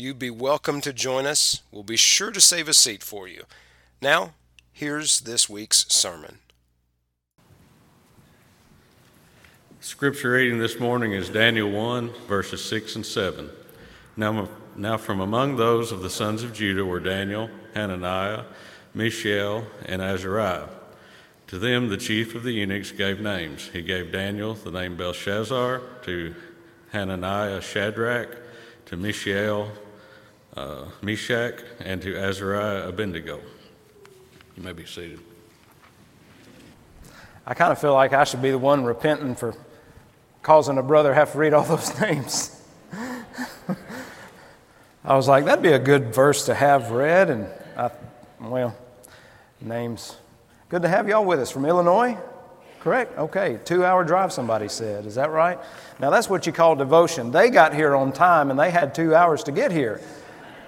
You'd be welcome to join us. We'll be sure to save a seat for you. Now, here's this week's sermon. Scripture reading this morning is Daniel 1, verses 6 and 7. Now, now from among those of the sons of Judah were Daniel, Hananiah, Mishael, and Azariah. To them the chief of the eunuchs gave names. He gave Daniel the name Belteshazzar, to Hananiah Shadrach, to Mishael uh, Meshach, and to Azariah Abednego. You may be seated. I kind of feel like I should be the one repenting for causing a brother have to read all those names. I was like, that'd be a good verse to have read, and I, well, names. Good to have y'all with us from Illinois. Correct? Okay. Two hour drive, somebody said. Is that right? Now, that's what you call devotion. They got here on time and they had two hours to get here.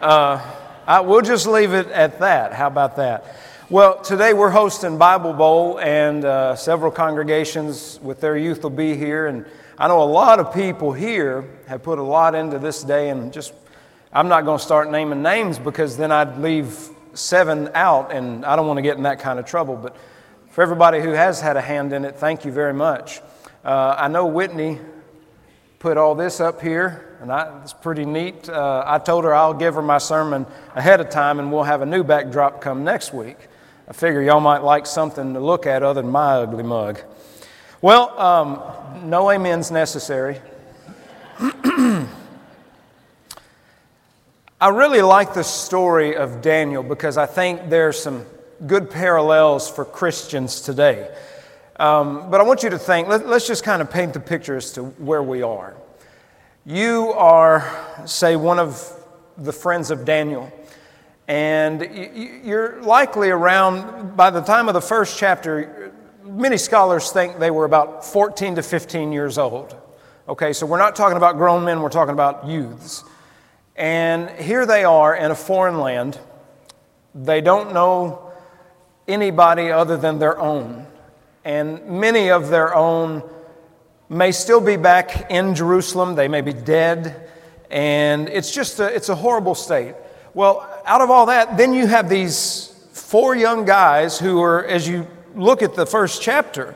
Uh, I, we'll just leave it at that. How about that? Well, today we're hosting Bible Bowl, and uh, several congregations with their youth will be here. And I know a lot of people here have put a lot into this day, and just I'm not going to start naming names because then I'd leave seven out, and I don't want to get in that kind of trouble. But for everybody who has had a hand in it, thank you very much. Uh, I know Whitney put all this up here and I, it's pretty neat. Uh, I told her I'll give her my sermon ahead of time, and we'll have a new backdrop come next week. I figure y'all might like something to look at other than my ugly mug. Well, um, no amens necessary. I really like the story of Daniel because I think there's some good parallels for Christians today. Um, but I want you to think, let, us just kind of paint the picture as to where we are. You are, say, one of the friends of Daniel, and you're likely around, by the time of the first chapter, many scholars think they were about 14 to 15 years old. Okay, so we're not talking about grown men, we're talking about youths. And here they are in a foreign land. They don't know anybody other than their own. And many of their own may still be back in Jerusalem. They may be dead. And it's just a, it's a horrible state. Well, out of all that, then you have these four young guys who are, as you look at the first chapter,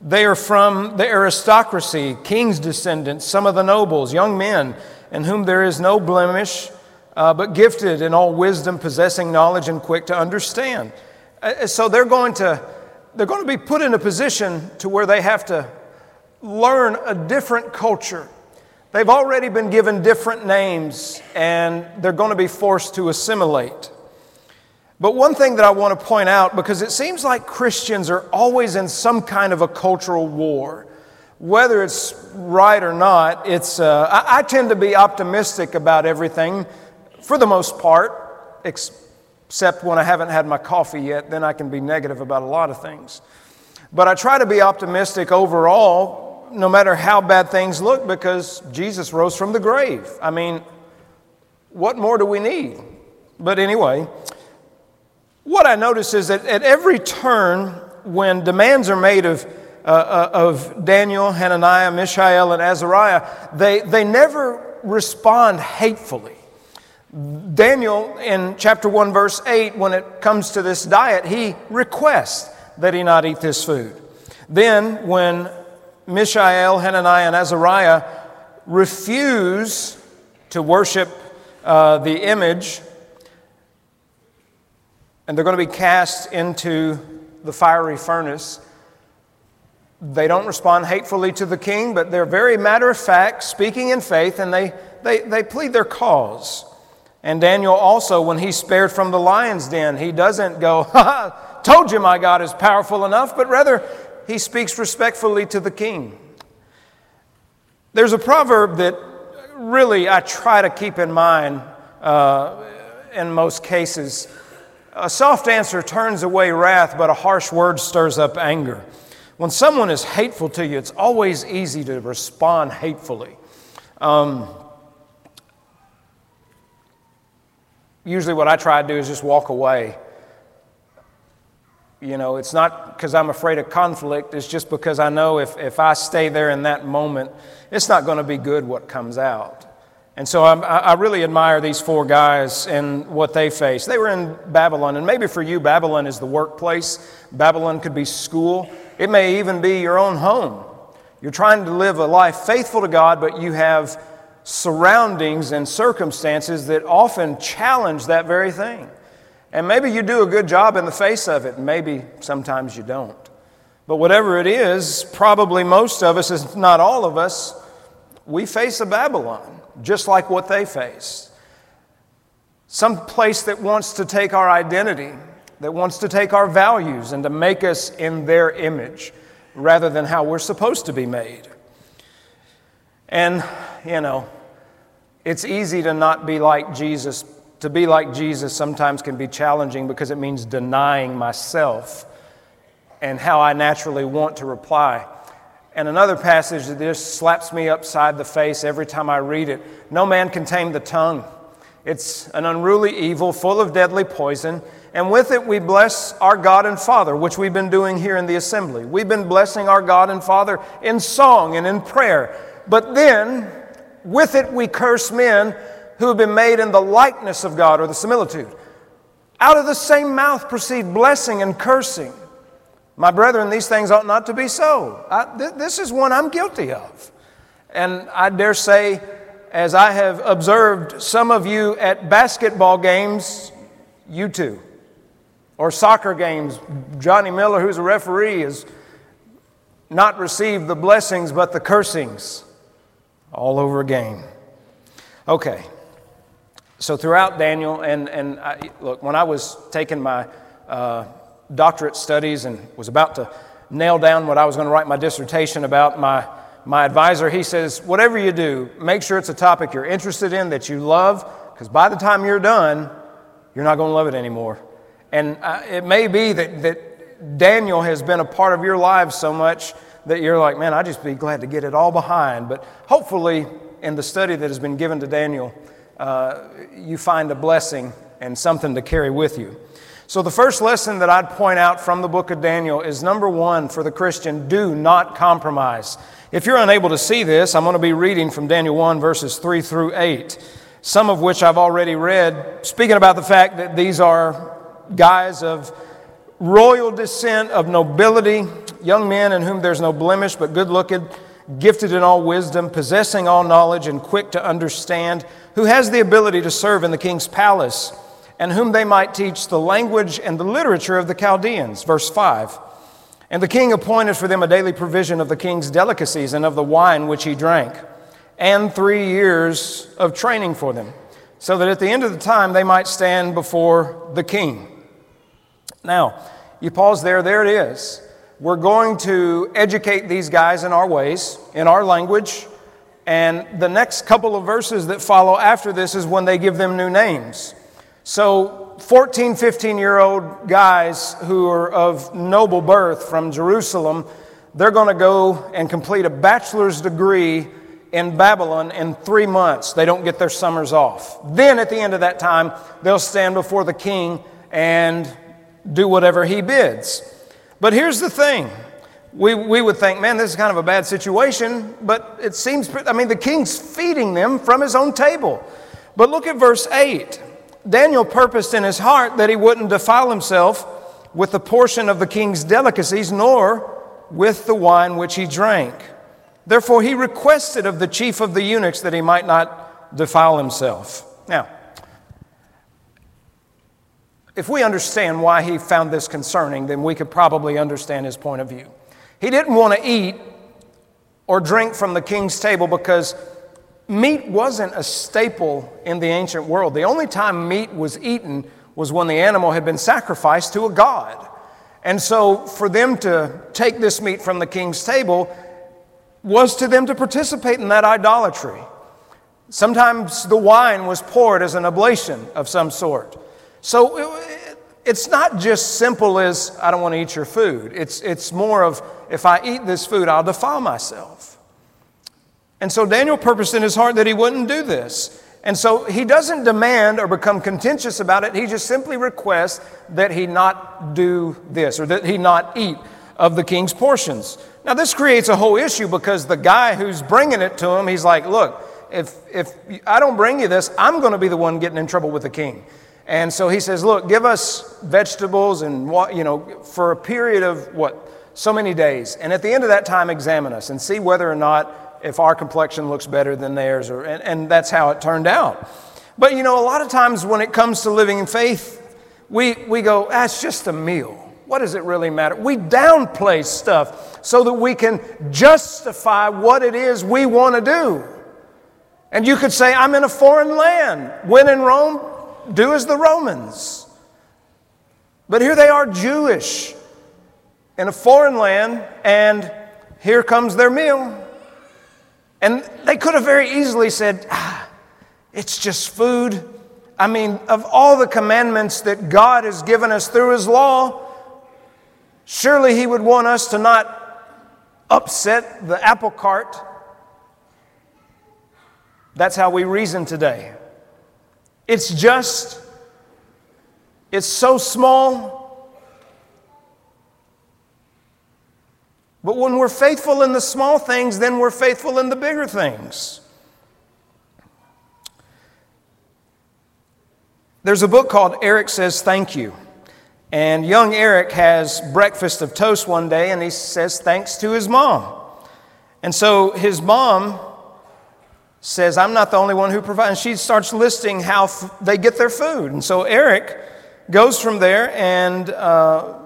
they are from the aristocracy, king's descendants, some of the nobles, young men, in whom there is no blemish, uh, but gifted in all wisdom, possessing knowledge, and quick to understand. Uh, so they're going to they're going to be put in a position to where they have to learn a different culture. They've already been given different names and they're going to be forced to assimilate. But one thing that I want to point out, because it seems like Christians are always in some kind of a cultural war. Whether it's right or not, it's, uh, I, I tend to be optimistic about everything for the most part, except when I haven't had my coffee yet, then I can be negative about a lot of things. But I try to be optimistic overall no matter how bad things look because Jesus rose from the grave. I mean, what more do we need? But anyway, what I notice is that at every turn, when demands are made of, uh, uh, of Daniel, Hananiah, Mishael, and Azariah, they, they never respond hatefully. Daniel, in chapter 1, verse 8, when it comes to this diet, he requests that he not eat this food. Then, when Mishael, Hananiah, and Azariah refuse to worship uh, the image, and they're going to be cast into the fiery furnace. They don't respond hatefully to the king, but they're very matter of fact, speaking in faith, and they, they, they plead their cause. And Daniel also, when he's spared from the lion's den, he doesn't go, ha told you my God is powerful enough, but rather he speaks respectfully to the king. There's a proverb that really I try to keep in mind uh, in most cases. A soft answer turns away wrath, but a harsh word stirs up anger. When someone is hateful to you, it's always easy to respond hatefully. Um, usually, what I try to do is just walk away. You know, it's not because I'm afraid of conflict, it's just because I know if, if I stay there in that moment, it's not going to be good what comes out. And so I'm, i really admire these four guys and what they faced. They were in Babylon, and maybe for you, Babylon is the workplace. Babylon could be school. It may even be your own home. You're trying to live a life faithful to God, but you have surroundings and circumstances that often challenge that very thing. And maybe you do a good job in the face of it, and maybe sometimes you don't. But whatever it is, probably most of us, if not all of us, we face a Babylon just like what they faced. Some place that wants to take our identity, that wants to take our values and to make us in their image rather than how we're supposed to be made. And, you know, it's easy to not be like Jesus. To be like Jesus sometimes can be challenging because it means denying myself and how I naturally want to reply. And another passage that just slaps me upside the face every time I read it No man can tame the tongue. It's an unruly evil full of deadly poison. And with it, we bless our God and Father, which we've been doing here in the assembly. We've been blessing our God and Father in song and in prayer. But then, with it, we curse men who have been made in the likeness of God or the similitude. Out of the same mouth proceed blessing and cursing. My brethren, these things ought not to be so. I, th- this is one I'm guilty of. And I dare say, as I have observed some of you at basketball games, you too. Or soccer games, Johnny Miller, who's a referee, has not received the blessings but the cursings all over again. Okay. So throughout Daniel, and, and I, look, when I was taking my uh, doctorate studies and was about to nail down what I was going to write my dissertation about, my, my advisor, he says, Whatever you do, make sure it's a topic you're interested in, that you love, because by the time you're done, you're not going to love it anymore. And uh, it may be that, that Daniel has been a part of your lives so much that you're like, man, I'd just be glad to get it all behind. But hopefully, in the study that has been given to Daniel, uh, you find a blessing and something to carry with you. So, the first lesson that I'd point out from the book of Daniel is number one for the Christian do not compromise. If you're unable to see this, I'm going to be reading from Daniel 1, verses 3 through 8, some of which I've already read, speaking about the fact that these are guys of royal descent, of nobility, young men in whom there's no blemish, but good looking, gifted in all wisdom, possessing all knowledge, and quick to understand, who has the ability to serve in the king's palace and whom they might teach the language and the literature of the Chaldeans. Verse 5. And the king appointed for them a daily provision of the king's delicacies and of the wine which he drank, and three years of training for them, so that at the end of the time they might stand before the king. Now, you pause there, there it is. We're going to educate these guys in our ways, in our language, and the next couple of verses that follow after this is when they give them new names. So, 14, 15 year old guys who are of noble birth from Jerusalem, they're going to go and complete a bachelor's degree in Babylon in three months. They don't get their summers off. Then, at the end of that time, they'll stand before the king and do whatever he bids. But here's the thing. We, we would think, man, this is kind of a bad situation, but it seems, I mean, the king's feeding them from his own table. But look at verse 8. Daniel purposed in his heart that he wouldn't defile himself with the portion of the king's delicacies, nor with the wine which he drank. Therefore, he requested of the chief of the eunuchs that he might not defile himself. Now, if we understand why he found this concerning, then we could probably understand his point of view. He didn't want to eat or drink from the king's table because meat wasn't a staple in the ancient world. The only time meat was eaten was when the animal had been sacrificed to a god. And so, for them to take this meat from the king's table was to them to participate in that idolatry. Sometimes the wine was poured as an oblation of some sort. So, it's not just simple as I don't want to eat your food. It's, it's more of if I eat this food, I'll defile myself. And so Daniel purposed in his heart that he wouldn't do this. And so he doesn't demand or become contentious about it. He just simply requests that he not do this or that he not eat of the king's portions. Now, this creates a whole issue because the guy who's bringing it to him, he's like, Look, if, if I don't bring you this, I'm going to be the one getting in trouble with the king. And so he says, Look, give us vegetables and, you know, for a period of what? So many days. And at the end of that time, examine us and see whether or not if our complexion looks better than theirs. Or, and, and that's how it turned out. But, you know, a lot of times when it comes to living in faith, we, we go, That's just a meal. What does it really matter? We downplay stuff so that we can justify what it is we want to do. And you could say, I'm in a foreign land. When in Rome, do as the Romans. But here they are Jewish in a foreign land, and here comes their meal. And they could have very easily said, ah, it's just food. I mean, of all the commandments that God has given us through His law, surely He would want us to not upset the apple cart. That's how we reason today. It's just, it's so small. But when we're faithful in the small things, then we're faithful in the bigger things. There's a book called Eric Says Thank You. And young Eric has breakfast of toast one day and he says thanks to his mom. And so his mom says, I'm not the only one who provides. And she starts listing how f- they get their food. And so Eric goes from there and uh,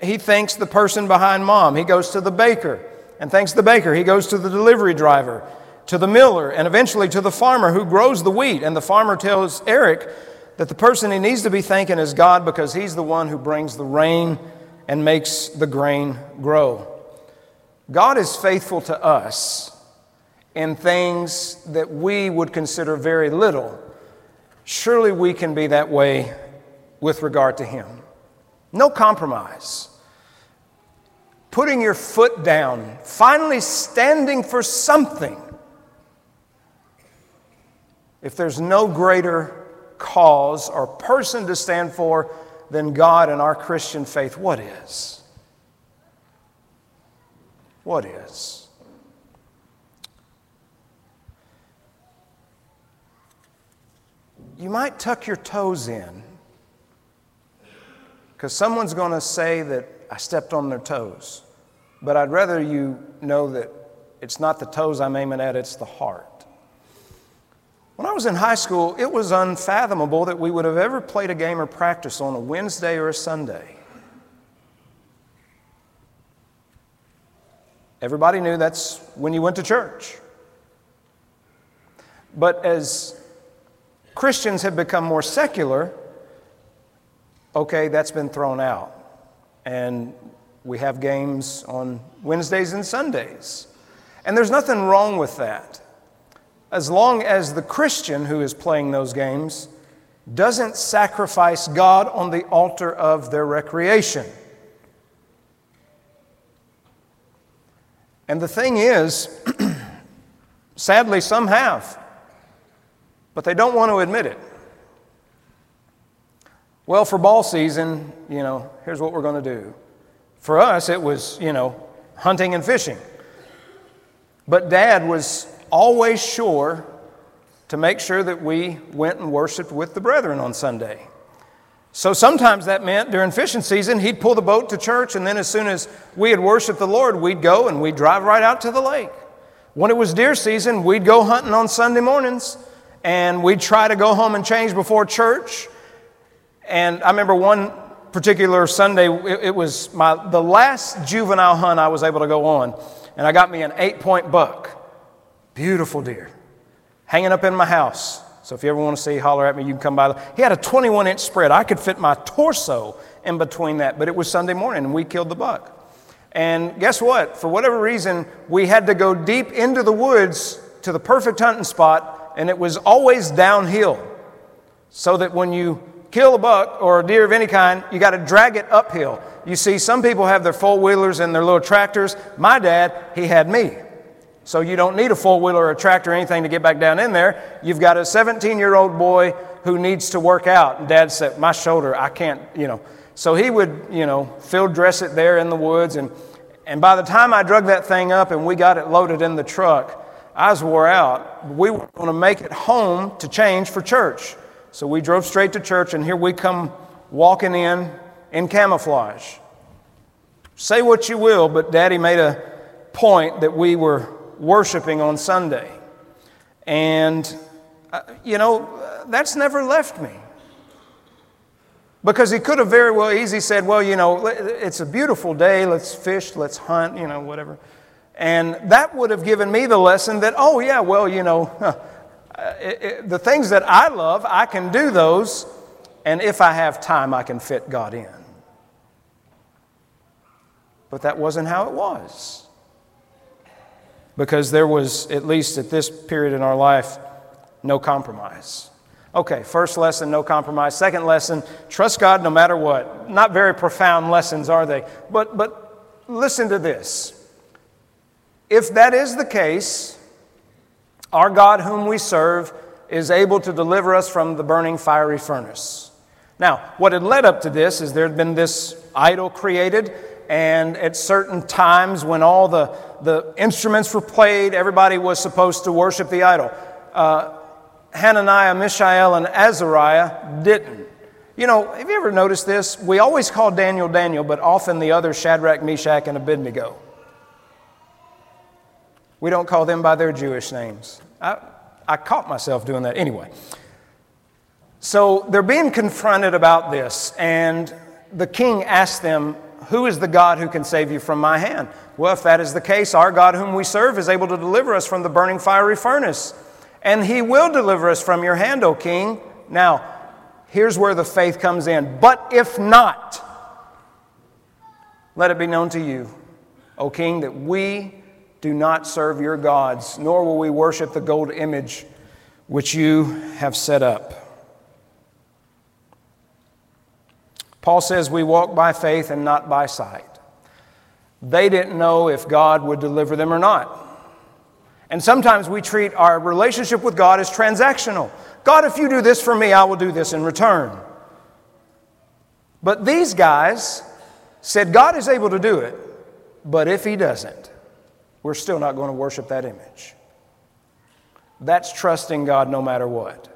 he thanks the person behind mom. He goes to the baker and thanks the baker. He goes to the delivery driver, to the miller, and eventually to the farmer who grows the wheat. And the farmer tells Eric that the person he needs to be thanking is God because he's the one who brings the rain and makes the grain grow. God is faithful to us in things that we would consider very little, surely we can be that way with regard to Him. No compromise. Putting your foot down, finally standing for something. If there's no greater cause or person to stand for than God and our Christian faith, what is? What is? You might tuck your toes in because someone's going to say that I stepped on their toes. But I'd rather you know that it's not the toes I'm aiming at, it's the heart. When I was in high school, it was unfathomable that we would have ever played a game or practice on a Wednesday or a Sunday. Everybody knew that's when you went to church. But as Christians have become more secular, okay, that's been thrown out. And we have games on Wednesdays and Sundays. And there's nothing wrong with that. As long as the Christian who is playing those games doesn't sacrifice God on the altar of their recreation. And the thing is, sadly, some have but they don't want to admit it. Well, for ball season, you know, here's what we're going to do. For us, it was, you know, hunting and fishing. But dad was always sure to make sure that we went and worshiped with the brethren on Sunday. So sometimes that meant during fishing season, he'd pull the boat to church, and then as soon as we had worshiped the Lord, we'd go and we'd drive right out to the lake. When it was deer season, we'd go hunting on Sunday mornings and we'd try to go home and change before church. And I remember one particular Sunday, it, it was my, the last juvenile hunt I was able to go on, and I got me an eight point buck. Beautiful deer, hanging up in my house. So if you ever want to see, holler at me, you can come by. He had a 21 inch spread. I could fit my torso in between that, but it was Sunday morning and we killed the buck. And guess what? For whatever reason, we had to go deep into the woods to the perfect hunting spot and it was always downhill. So that when you kill a buck or a deer of any kind, you got to drag it uphill. You see, some people have their four wheelers and their little tractors. My dad, he had me. So you don't need a four wheeler or a tractor or anything to get back down in there. You've got a 17 year old boy who needs to work out. And dad said, My shoulder, I can't, you know. So he would, you know, field dress it there in the woods. And, and by the time I drug that thing up and we got it loaded in the truck, Was wore out. We were going to make it home to change for church. So we drove straight to church, and here we come walking in in camouflage. Say what you will, but Daddy made a point that we were worshiping on Sunday. And, uh, you know, that's never left me. Because he could have very well easily said, well, you know, it's a beautiful day, let's fish, let's hunt, you know, whatever. And that would have given me the lesson that, oh, yeah, well, you know, uh, it, it, the things that I love, I can do those, and if I have time, I can fit God in. But that wasn't how it was. Because there was, at least at this period in our life, no compromise. Okay, first lesson, no compromise. Second lesson, trust God no matter what. Not very profound lessons, are they? But, but listen to this. If that is the case, our God, whom we serve, is able to deliver us from the burning fiery furnace. Now, what had led up to this is there had been this idol created, and at certain times when all the, the instruments were played, everybody was supposed to worship the idol. Uh, Hananiah, Mishael, and Azariah didn't. You know, have you ever noticed this? We always call Daniel Daniel, but often the other Shadrach, Meshach, and Abednego. We don't call them by their Jewish names. I, I caught myself doing that anyway. So they're being confronted about this, and the king asked them, Who is the God who can save you from my hand? Well, if that is the case, our God, whom we serve, is able to deliver us from the burning fiery furnace, and he will deliver us from your hand, O king. Now, here's where the faith comes in. But if not, let it be known to you, O king, that we do not serve your gods, nor will we worship the gold image which you have set up. Paul says we walk by faith and not by sight. They didn't know if God would deliver them or not. And sometimes we treat our relationship with God as transactional. God, if you do this for me, I will do this in return. But these guys said, God is able to do it, but if He doesn't, we're still not going to worship that image. That's trusting God no matter what.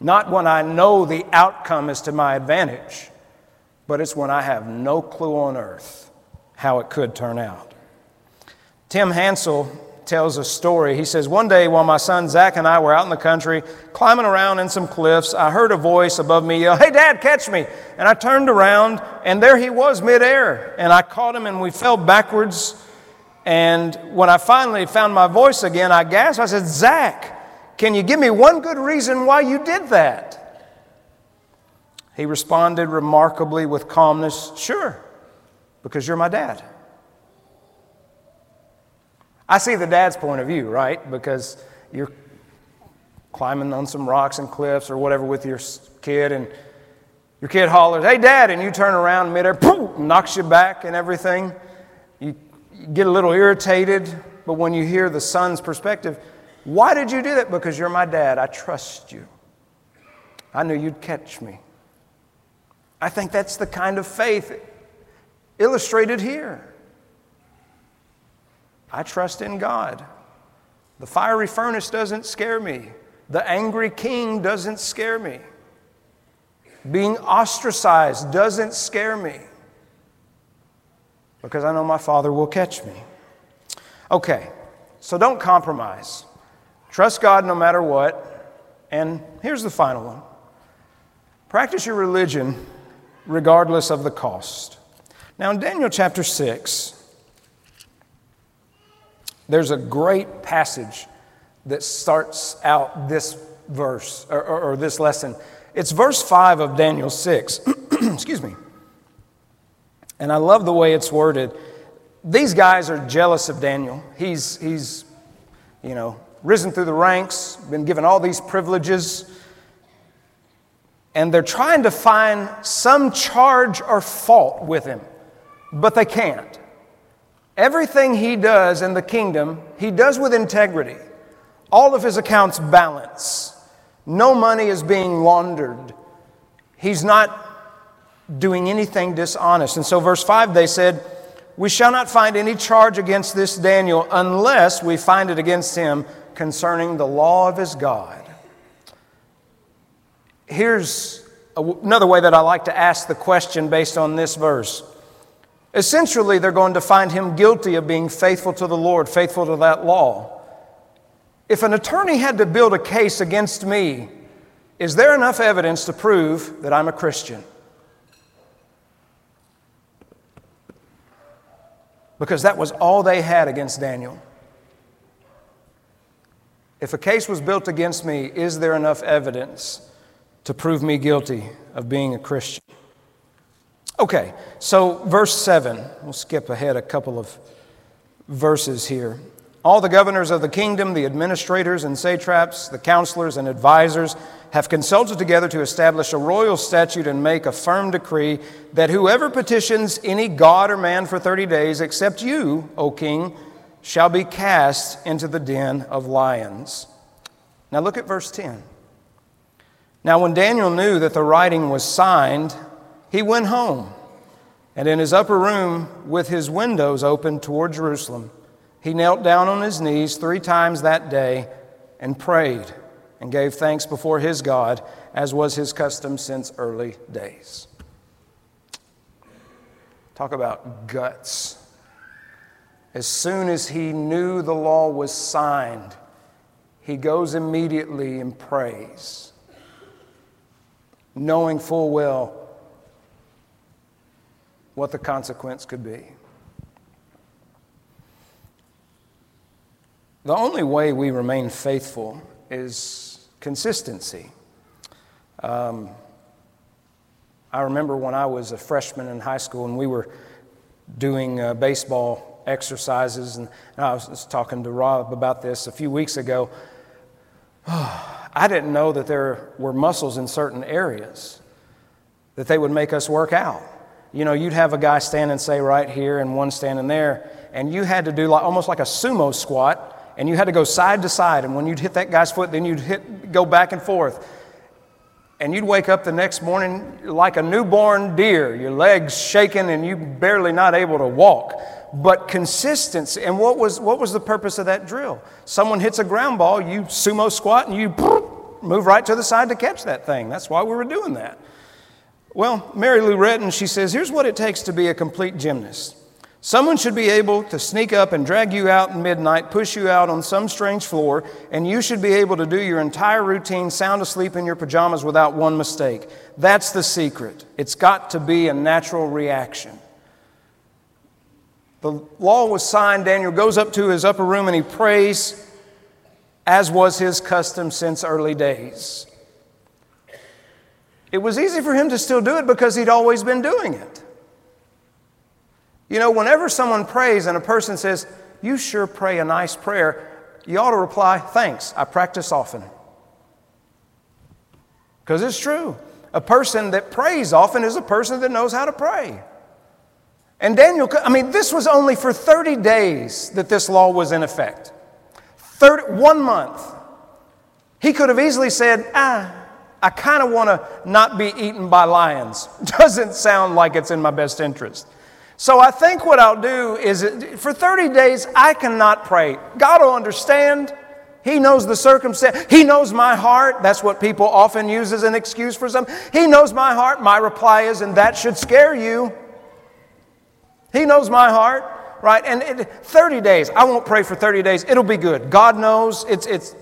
Not when I know the outcome is to my advantage, but it's when I have no clue on earth how it could turn out. Tim Hansel tells a story. He says, One day while my son Zach and I were out in the country climbing around in some cliffs, I heard a voice above me yell, Hey, Dad, catch me. And I turned around, and there he was midair. And I caught him, and we fell backwards and when I finally found my voice again, I gasped. I said, Zach, can you give me one good reason why you did that? He responded remarkably with calmness, Sure, because you're my dad. I see the dad's point of view, right? Because you're climbing on some rocks and cliffs or whatever with your kid, and your kid hollers, Hey, dad, and you turn around midair, boom, knocks you back and everything. You get a little irritated, but when you hear the son's perspective, why did you do that? Because you're my dad. I trust you. I knew you'd catch me. I think that's the kind of faith illustrated here. I trust in God. The fiery furnace doesn't scare me. The angry king doesn't scare me. Being ostracized doesn't scare me because I know my Father will catch me. Okay, so don't compromise. Trust God no matter what. And here's the final one practice your religion regardless of the cost. Now, in Daniel chapter 6, there's a great passage that starts out this verse or, or, or this lesson. It's verse 5 of Daniel 6. Excuse me. And I love the way it's worded. These guys are jealous of Daniel. He's, he's you know, risen through the ranks, been given all these privileges. and they're trying to find some charge or fault with him, but they can't. Everything he does in the kingdom, he does with integrity. All of his accounts balance. No money is being laundered. He's not doing anything dishonest. And so, verse 5, they said, We shall not find any charge against this Daniel unless we find it against him concerning the law of his God. Here's another way that I like to ask the question based on this verse. Essentially, they're going to find him guilty of being faithful to the Lord, faithful to that law. If an attorney had to build a case against me, is there enough evidence to prove that I'm a Christian? Because that was all they had against Daniel. If a case was built against me, is there enough evidence to prove me guilty of being a Christian? Okay, so verse 7, we'll skip ahead a couple of verses here. All the governors of the kingdom, the administrators and satraps, the counselors and advisers have consulted together to establish a royal statute and make a firm decree that whoever petitions any god or man for 30 days, except you, O king, shall be cast into the den of lions. Now look at verse 10. Now, when Daniel knew that the writing was signed, he went home, and in his upper room, with his windows open toward Jerusalem, he knelt down on his knees three times that day and prayed and gave thanks before his God, as was his custom since early days. Talk about guts. As soon as he knew the law was signed, he goes immediately and prays, knowing full well what the consequence could be. The only way we remain faithful is consistency. Um, I remember when I was a freshman in high school and we were doing uh, baseball exercises, and I was talking to Rob about this a few weeks ago. I didn't know that there were muscles in certain areas that they would make us work out. You know, you'd have a guy standing, say, right here, and one standing there, and you had to do like, almost like a sumo squat and you had to go side to side. And when you'd hit that guy's foot, then you'd hit, go back and forth. And you'd wake up the next morning like a newborn deer, your legs shaking and you barely not able to walk. But consistency. And what was, what was the purpose of that drill? Someone hits a ground ball, you sumo squat, and you move right to the side to catch that thing. That's why we were doing that. Well, Mary Lou Retton, she says, here's what it takes to be a complete gymnast. Someone should be able to sneak up and drag you out in midnight, push you out on some strange floor, and you should be able to do your entire routine sound asleep in your pajamas without one mistake. That's the secret. It's got to be a natural reaction. The law was signed. Daniel goes up to his upper room and he prays, as was his custom since early days. It was easy for him to still do it because he'd always been doing it. You know, whenever someone prays and a person says, You sure pray a nice prayer, you ought to reply, Thanks, I practice often. Because it's true. A person that prays often is a person that knows how to pray. And Daniel, I mean, this was only for 30 days that this law was in effect. 30, one month. He could have easily said, Ah, I kind of want to not be eaten by lions. Doesn't sound like it's in my best interest. So I think what I'll do is for 30 days, I cannot pray. God will understand. He knows the circumstance. He knows my heart. That's what people often use as an excuse for some. He knows my heart. My reply is, and that should scare you. He knows my heart, right? And it, 30 days. I won't pray for 30 days. It'll be good. God knows. It's, it's.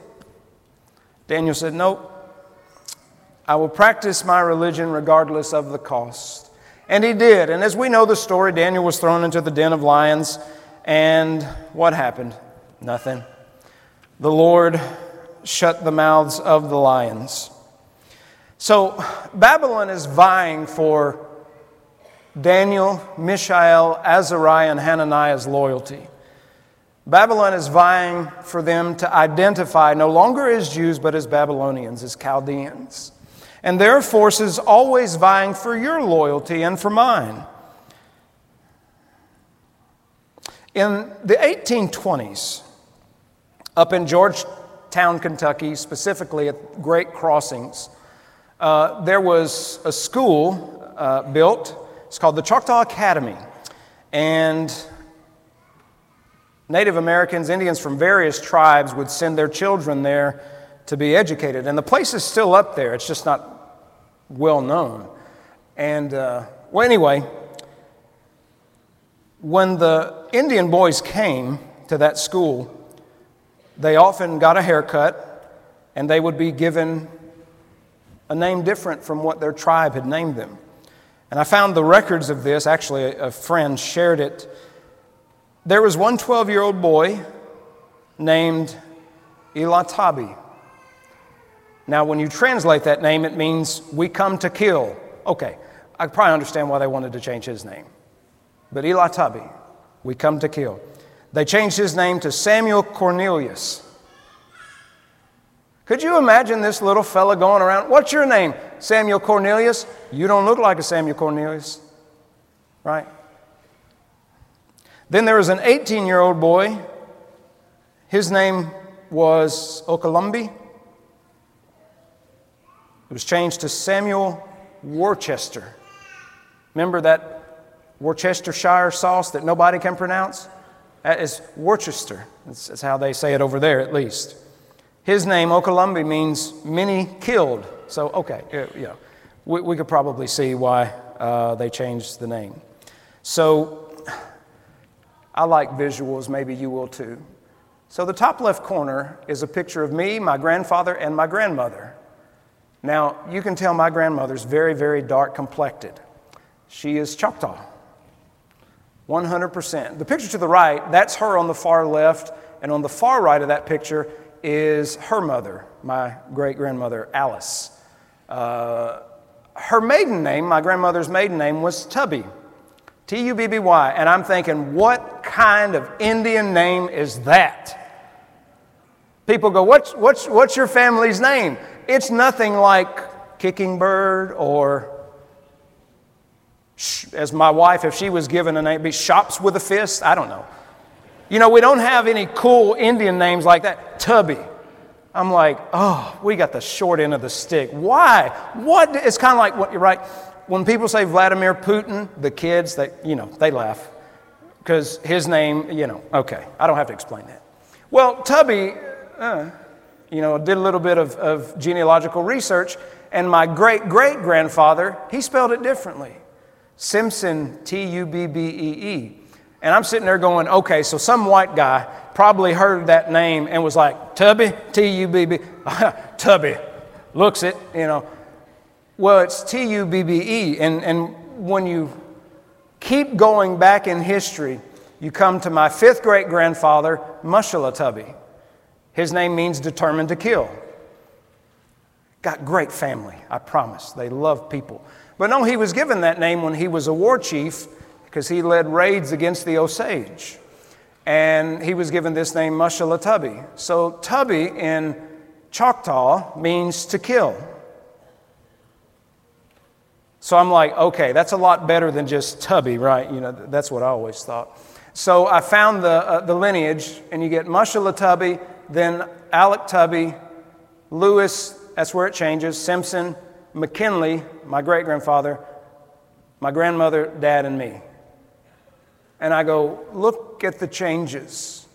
Daniel said, Nope. I will practice my religion regardless of the cost. And he did. And as we know the story, Daniel was thrown into the den of lions. And what happened? Nothing. The Lord shut the mouths of the lions. So Babylon is vying for Daniel, Mishael, Azariah, and Hananiah's loyalty. Babylon is vying for them to identify no longer as Jews, but as Babylonians, as Chaldeans. And their forces always vying for your loyalty and for mine. In the 1820s, up in Georgetown, Kentucky, specifically at Great Crossings, uh, there was a school uh, built. It's called the Choctaw Academy. And Native Americans, Indians from various tribes would send their children there to be educated. And the place is still up there, it's just not well known. And, uh, well, anyway, when the Indian boys came to that school, they often got a haircut and they would be given a name different from what their tribe had named them. And I found the records of this. Actually, a friend shared it there was one 12 year old boy named Elatabi. Now, when you translate that name, it means we come to kill. Okay, I probably understand why they wanted to change his name. But Elatabi, we come to kill. They changed his name to Samuel Cornelius. Could you imagine this little fella going around? What's your name? Samuel Cornelius? You don't look like a Samuel Cornelius, right? Then there was an 18 year old boy. His name was Okalumbi. It was changed to Samuel Worcester. Remember that Worcestershire sauce that nobody can pronounce? That is Worcester. That's, that's how they say it over there, at least. His name, Okalumbi, means many killed. So, okay, yeah, we, we could probably see why uh, they changed the name. So, I like visuals, maybe you will too. So, the top left corner is a picture of me, my grandfather, and my grandmother. Now, you can tell my grandmother's very, very dark complected. She is Choctaw, 100%. The picture to the right, that's her on the far left, and on the far right of that picture is her mother, my great grandmother, Alice. Uh, her maiden name, my grandmother's maiden name, was Tubby. T U B B Y. And I'm thinking, what kind of Indian name is that? People go, what's, what's, what's your family's name? It's nothing like Kicking Bird or, as my wife, if she was given a name, be Shops with a Fist. I don't know. You know, we don't have any cool Indian names like that. Tubby. I'm like, oh, we got the short end of the stick. Why? What? It's kind of like what you're right when people say Vladimir Putin, the kids, they, you know, they laugh because his name, you know, okay, I don't have to explain that. Well, Tubby, uh, you know, did a little bit of, of genealogical research, and my great great grandfather, he spelled it differently Simpson, T U B B E E. And I'm sitting there going, okay, so some white guy probably heard that name and was like, Tubby, T U B B, Tubby, looks it, you know. Well, it's T U B B E. And, and when you keep going back in history, you come to my fifth great grandfather, Mushalatubby. His name means determined to kill. Got great family, I promise. They love people. But no, he was given that name when he was a war chief because he led raids against the Osage. And he was given this name, Mushalatubby. So, Tubby in Choctaw means to kill. So I'm like, okay, that's a lot better than just Tubby, right? You know, that's what I always thought. So I found the, uh, the lineage, and you get Mushala Tubby, then Alec Tubby, Lewis, that's where it changes, Simpson, McKinley, my great grandfather, my grandmother, dad, and me. And I go, look at the changes.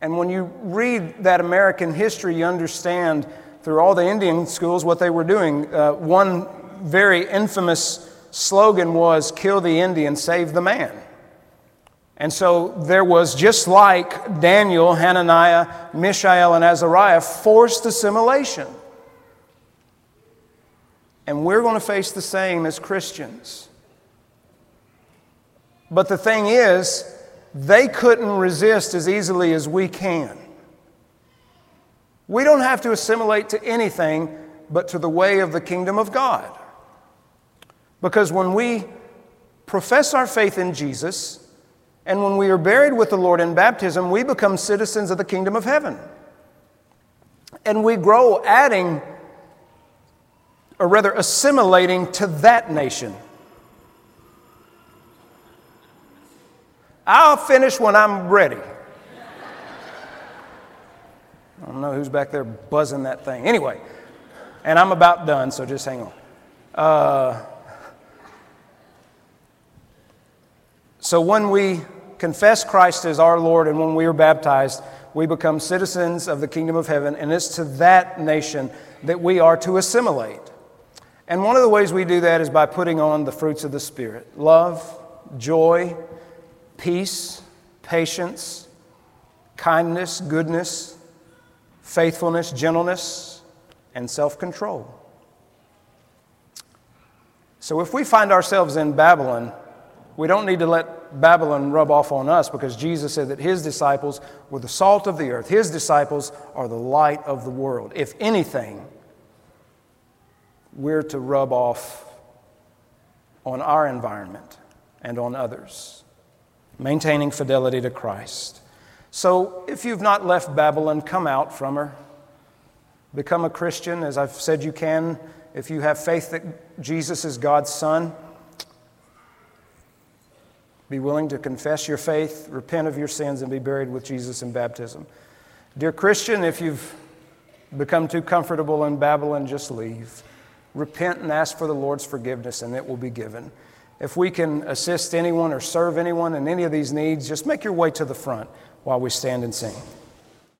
And when you read that American history, you understand through all the Indian schools what they were doing. Uh, one very infamous slogan was kill the Indian, save the man. And so there was, just like Daniel, Hananiah, Mishael, and Azariah, forced assimilation. And we're going to face the same as Christians. But the thing is, they couldn't resist as easily as we can. We don't have to assimilate to anything but to the way of the kingdom of God. Because when we profess our faith in Jesus, and when we are buried with the Lord in baptism, we become citizens of the kingdom of heaven. And we grow adding or rather assimilating to that nation. I'll finish when I'm ready. I don't know who's back there buzzing that thing. Anyway, and I'm about done, so just hang on. Uh, so when we confess Christ as our Lord and when we are baptized, we become citizens of the kingdom of heaven, and it's to that nation that we are to assimilate. And one of the ways we do that is by putting on the fruits of the Spirit love, joy, peace, patience, kindness, goodness, faithfulness, gentleness, and self control. So if we find ourselves in Babylon, we don't need to let Babylon rub off on us because Jesus said that his disciples were the salt of the earth. His disciples are the light of the world. If anything, we're to rub off on our environment and on others, maintaining fidelity to Christ. So, if you've not left Babylon, come out from her. Become a Christian, as I've said you can, if you have faith that Jesus is God's Son. Be willing to confess your faith, repent of your sins, and be buried with Jesus in baptism. Dear Christian, if you've become too comfortable in Babylon, just leave. Repent and ask for the Lord's forgiveness, and it will be given. If we can assist anyone or serve anyone in any of these needs, just make your way to the front while we stand and sing.